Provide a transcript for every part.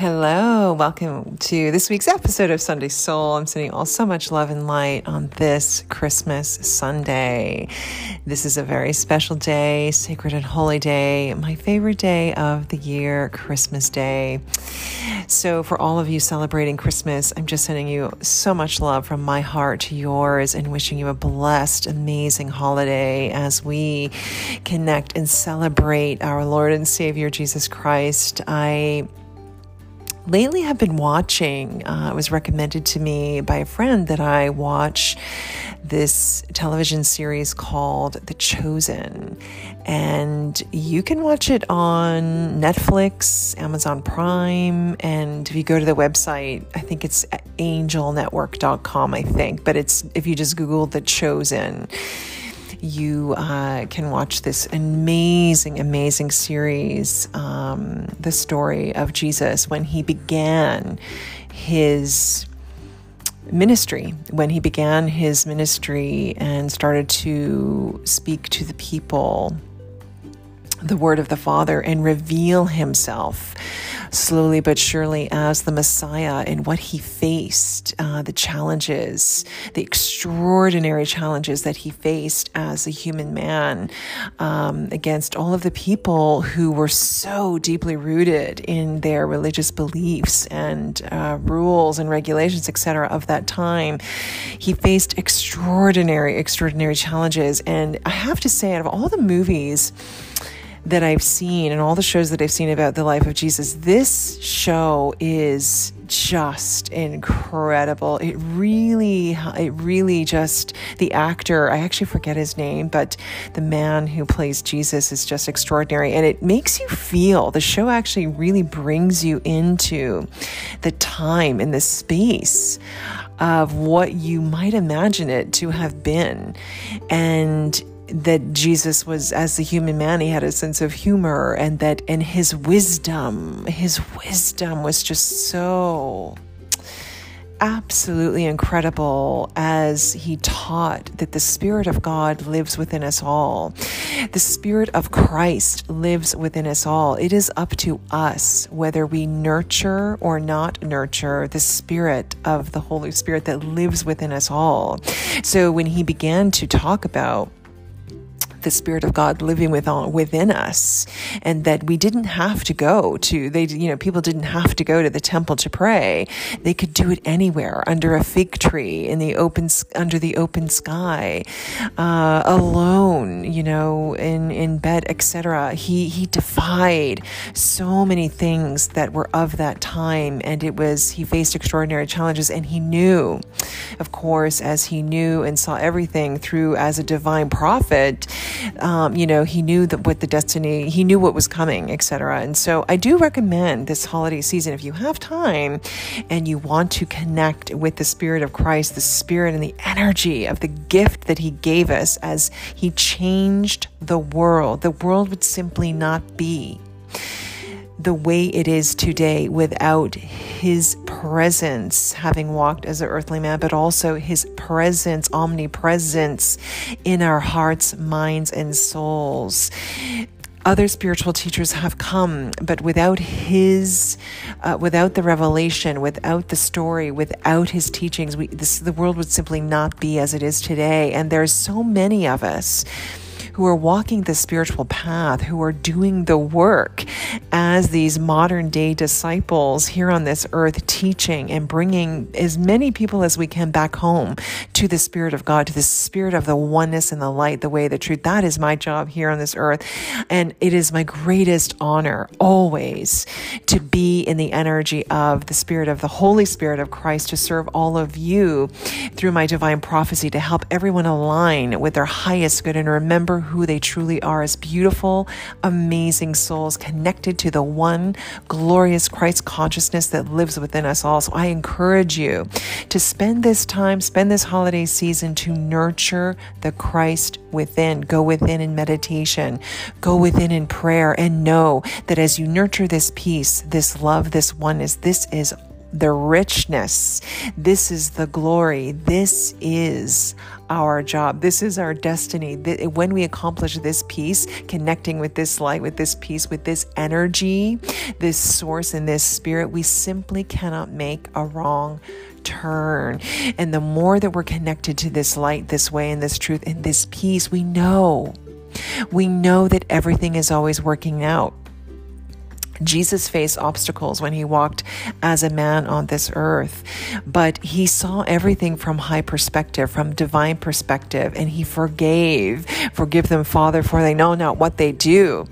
Hello, welcome to this week's episode of Sunday Soul. I'm sending all so much love and light on this Christmas Sunday. This is a very special day, sacred and holy day, my favorite day of the year, Christmas Day. So, for all of you celebrating Christmas, I'm just sending you so much love from my heart to yours and wishing you a blessed, amazing holiday as we connect and celebrate our Lord and Savior Jesus Christ. I lately have been watching, uh, it was recommended to me by a friend that I watch this television series called The Chosen. And you can watch it on Netflix, Amazon Prime, and if you go to the website, I think it's angelnetwork.com, I think, but it's if you just Google The Chosen you uh, can watch this amazing, amazing series, um, the story of Jesus when he began his ministry, when he began his ministry and started to speak to the people the word of the Father and reveal himself slowly but surely as the Messiah and what he faced, uh, the challenges, the extraordinary challenges that he faced as a human man um, against all of the people who were so deeply rooted in their religious beliefs and uh, rules and regulations, etc., of that time. He faced extraordinary, extraordinary challenges. And I have to say, out of all the movies, that I've seen and all the shows that I've seen about the life of Jesus, this show is just incredible. It really, it really just, the actor, I actually forget his name, but the man who plays Jesus is just extraordinary. And it makes you feel, the show actually really brings you into the time and the space of what you might imagine it to have been. And that Jesus was, as the human man, he had a sense of humor, and that in his wisdom, his wisdom was just so absolutely incredible as he taught that the Spirit of God lives within us all. The Spirit of Christ lives within us all. It is up to us whether we nurture or not nurture the Spirit of the Holy Spirit that lives within us all. So when he began to talk about the Spirit of God living within, within us, and that we didn't have to go to, they, you know, people didn't have to go to the temple to pray. They could do it anywhere, under a fig tree, in the open, under the open sky, uh, alone, you know, in, in bed, etc. He, he defied so many things that were of that time, and it was, he faced extraordinary challenges, and he knew, of course, as he knew and saw everything through as a divine prophet, um, you know, he knew that what the destiny, he knew what was coming, etc. And so I do recommend this holiday season if you have time and you want to connect with the Spirit of Christ, the Spirit and the energy of the gift that He gave us as He changed the world. The world would simply not be the way it is today without his presence, having walked as an earthly man, but also his presence, omnipresence in our hearts, minds, and souls. Other spiritual teachers have come, but without his, uh, without the revelation, without the story, without his teachings, we, this, the world would simply not be as it is today. And there's so many of us who are walking the spiritual path, who are doing the work as these modern day disciples here on this earth, teaching and bringing as many people as we can back home to the Spirit of God, to the Spirit of the oneness and the light, the way, the truth. That is my job here on this earth. And it is my greatest honor always to be in the energy of the Spirit of the Holy Spirit of Christ to serve all of you through my divine prophecy to help everyone align with their highest good and remember who they truly are as beautiful, amazing souls connected to the one glorious Christ consciousness that lives within us all. So I encourage you to spend this time, spend this holiday season to nurture the Christ within. Go within in meditation, go within in prayer, and know that as you nurture this peace, this love, this oneness, this is the richness. This is the glory. This is our job. This is our destiny. When we accomplish this peace, connecting with this light, with this peace, with this energy, this source, and this spirit, we simply cannot make a wrong turn. And the more that we're connected to this light, this way, and this truth, and this peace, we know. We know that everything is always working out. Jesus faced obstacles when he walked as a man on this earth, but he saw everything from high perspective, from divine perspective, and he forgave. Forgive them, Father, for they know not what they do.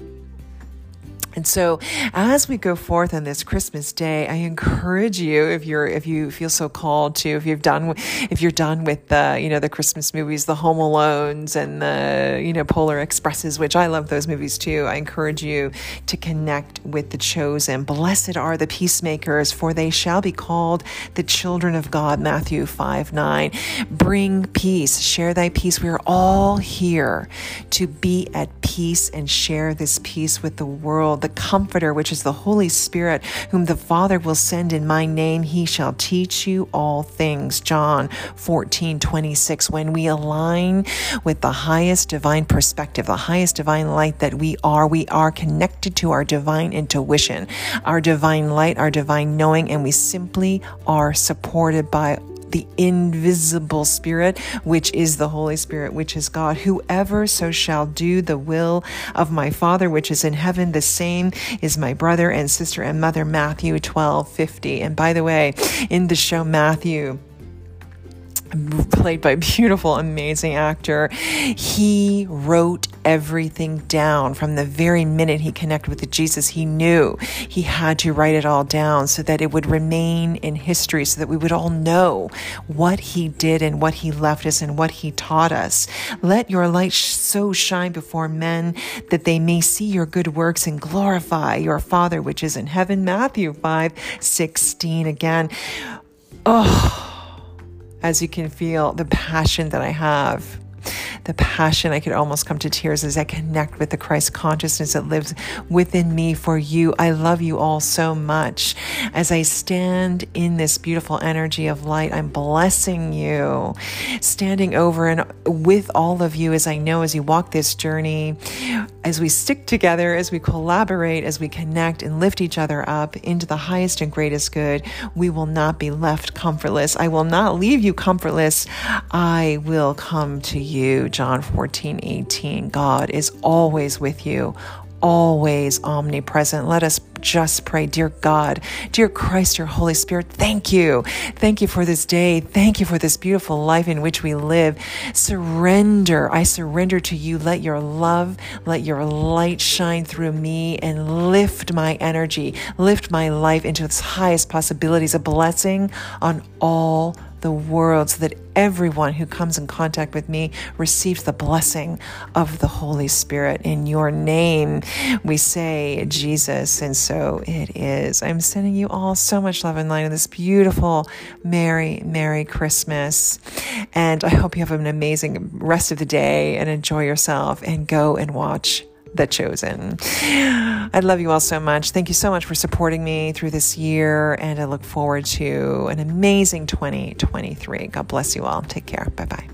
And so as we go forth on this Christmas day, I encourage you if you're if you feel so called to if you've done if you're done with the you know the Christmas movies, the Home Alones and the you know Polar Expresses, which I love those movies too. I encourage you to connect with the chosen. Blessed are the peacemakers, for they shall be called the children of God. Matthew 5 9. Bring peace, share thy peace. We are all here to be at peace and share this peace with the world the Comforter, which is the Holy Spirit, whom the Father will send in my name. He shall teach you all things. John 14, 26. When we align with the highest divine perspective, the highest divine light that we are, we are connected to our divine intuition, our divine light, our divine knowing, and we simply are supported by the invisible Spirit, which is the Holy Spirit, which is God. Whoever so shall do the will of my Father, which is in heaven, the same is my brother and sister and mother. Matthew 12 50. And by the way, in the show Matthew, played by a beautiful, amazing actor. He wrote everything down from the very minute he connected with Jesus. He knew he had to write it all down so that it would remain in history, so that we would all know what he did and what he left us and what he taught us. Let your light so shine before men that they may see your good works and glorify your Father which is in heaven. Matthew 5 16 again. Oh as you can feel the passion that I have the passion. I could almost come to tears as I connect with the Christ consciousness that lives within me for you. I love you all so much. As I stand in this beautiful energy of light, I'm blessing you, standing over and with all of you as I know as you walk this journey, as we stick together, as we collaborate, as we connect and lift each other up into the highest and greatest good, we will not be left comfortless. I will not leave you comfortless. I will come to you. John 14, 18. God is always with you, always omnipresent. Let us just pray, dear God, dear Christ, your Holy Spirit, thank you. Thank you for this day. Thank you for this beautiful life in which we live. Surrender. I surrender to you. Let your love, let your light shine through me and lift my energy, lift my life into its highest possibilities, a blessing on all the world so that everyone who comes in contact with me receives the blessing of the Holy Spirit. In your name, we say, Jesus, and so it is. I'm sending you all so much love and light in this beautiful, Merry, Merry Christmas. And I hope you have an amazing rest of the day and enjoy yourself and go and watch the chosen. I love you all so much. Thank you so much for supporting me through this year, and I look forward to an amazing 2023. God bless you all. Take care. Bye bye.